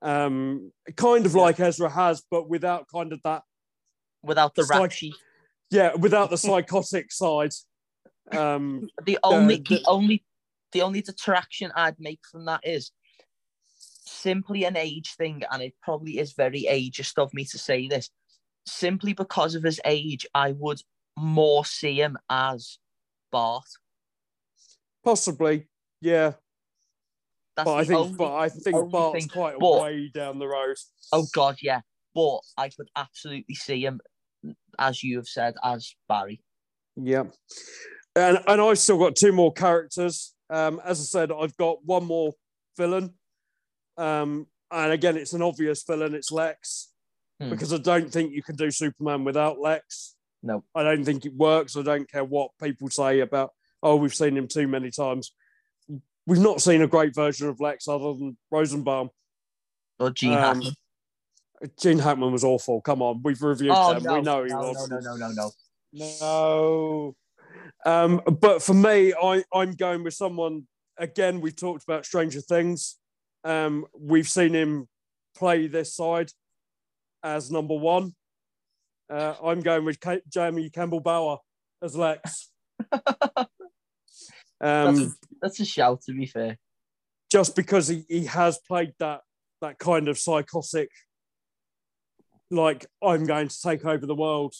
um, kind of yeah. like Ezra has, but without kind of that, without the psych- yeah, without the psychotic side. Um, the only, the, the only, the only detraction I'd make from that is simply an age thing, and it probably is very ageist of me to say this simply because of his age, I would more see him as Bart. Possibly, yeah. That's but I think, only, but I think Bart's thing. quite but, way down the road. Oh God, yeah. But I could absolutely see him, as you have said, as Barry. Yeah, and and I've still got two more characters. Um, as I said, I've got one more villain. Um, and again, it's an obvious villain. It's Lex hmm. because I don't think you can do Superman without Lex. No, I don't think it works. I don't care what people say about. Oh, we've seen him too many times. We've not seen a great version of Lex other than Rosenbaum or Gene um, Hackman. Gene Hackman was awful. Come on, we've reviewed Oh, them. no, we know he no, was. no, no, no, no, no. No. Um, but for me, I, I'm going with someone. Again, we've talked about Stranger Things. Um, we've seen him play this side as number one. Uh, I'm going with Ka- Jamie Campbell Bower as Lex. That's, a, um, that's a shout, to be fair. just because he, he has played that that kind of psychotic, like I'm going to take over the world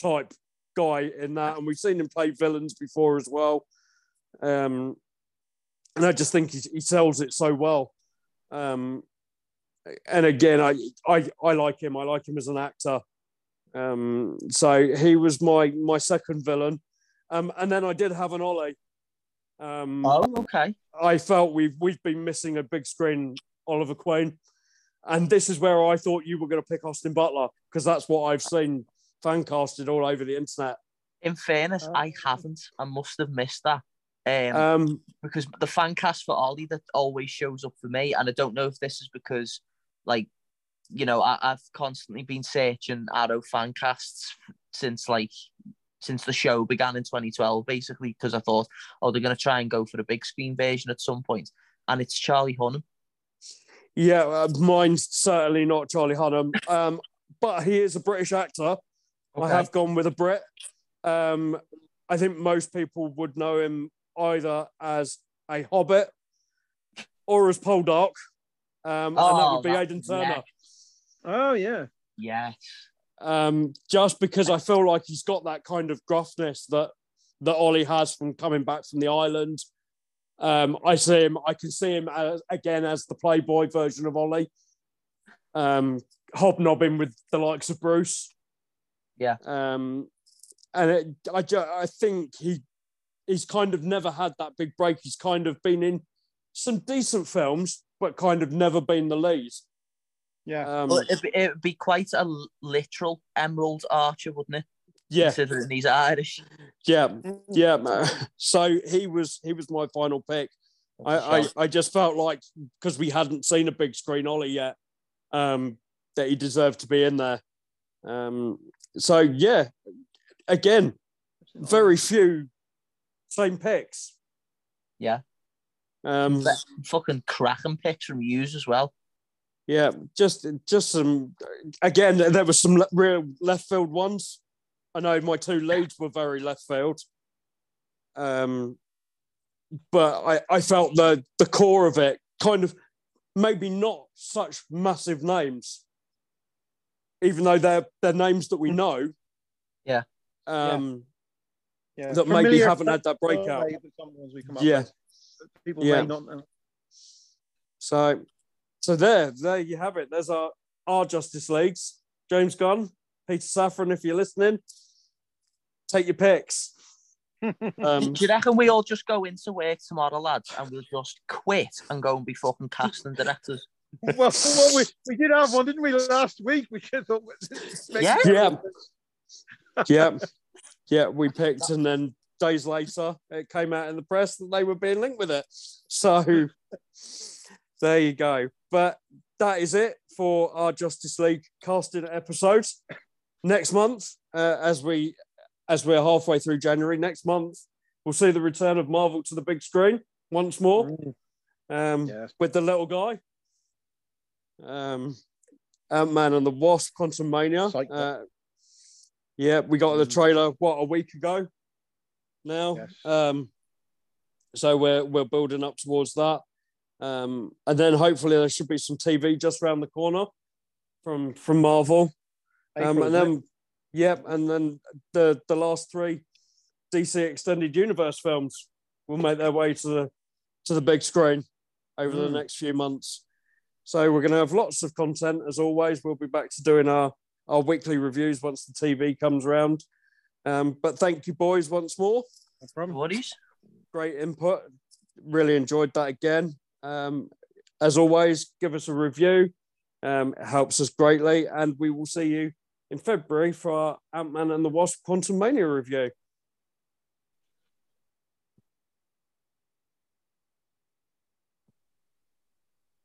type guy in that, and we've seen him play villains before as well. Um, and I just think he, he sells it so well. Um, and again, I, I I like him. I like him as an actor. Um, so he was my my second villain. Um, and then I did have an Ollie. Um, Oh, okay. I felt we've we've been missing a big screen Oliver Queen, and this is where I thought you were going to pick Austin Butler because that's what I've seen fan casted all over the internet. In fairness. I haven't. I must have missed that. Um, Um, because the fan cast for Ollie that always shows up for me, and I don't know if this is because, like, you know, I, I've constantly been searching Arrow fan casts since like since the show began in 2012, basically, because I thought, oh, they're gonna try and go for a big screen version at some point, and it's Charlie Hunnam. yeah, uh, mine's certainly not Charlie Hunnam, um, but he is a British actor. I have gone with a Brit. Um, I think most people would know him either as a Hobbit or as Poldark, um, and that Oh, would be that- Aidan Turner. Oh yeah. Yes. um, just because I feel like he's got that kind of gruffness that that Ollie has from coming back from the island. Um, I see him. I can see him as, again as the Playboy version of Ollie, um, hobnobbing with the likes of Bruce. Yeah. Um, and it, I, ju- I think he he's kind of never had that big break. He's kind of been in some decent films, but kind of never been the lead. Yeah. Um, Well, it'd be, it'd be quite a literal Emerald Archer, wouldn't it? yeah, Considering he's Irish. yeah, yeah. man. So he was he was my final pick. I, I, I just felt like because we hadn't seen a big screen Ollie yet, um, that he deserved to be in there. Um, so yeah, again, very few same picks. Yeah. Um, But fucking cracking picks from yous as well. yeah, just just some. Again, there was some le- real left field ones. I know my two leads were very left field. Um, but I, I felt the the core of it kind of maybe not such massive names, even though they're they're names that we know. Yeah. Um, yeah. that maybe Familiar haven't had that breakout. maybe some ones we come up Yeah. with. People Yeah. may not know. So, so there, there you have it. There's our our Justice Leagues. James Gunn, Peter Safran, if you're listening, take your picks. Um, Do you reckon we all just go into work tomorrow, lads, and we'll just quit and go and be fucking cast casting directors? well, well we, we did have one, didn't we, last week? We should thought. Yeah. Yeah. yeah, yeah, we picked, and then days later, it came out in the press that they were being linked with it. So there you go. But that is it for our Justice League casting episode. Next month, uh, as we as we're halfway through January, next month we'll see the return of Marvel to the big screen once more um, Yes. with the little guy. Um, Ant Man and the Wasp, Quantumania. Uh, yeah, we got the Mm. trailer what a week ago. Now, Yes. um, so we're we're building up towards that, um, and then hopefully there should be some TV just around the corner from from Marvel, um, April, and then yep, and then the the last three DC extended universe films will make their way to the to the big screen over the Mm. next few months. So we're going to have lots of content as always. We'll be back to doing our our weekly reviews once the TV comes around. Um, but thank you, boys, once more. No problem. Worries? Great input. Really enjoyed that again. Um, as always, give us a review. Um, it helps us greatly. And we will see you in February for our Ant Man and the Wasp Quantumania review.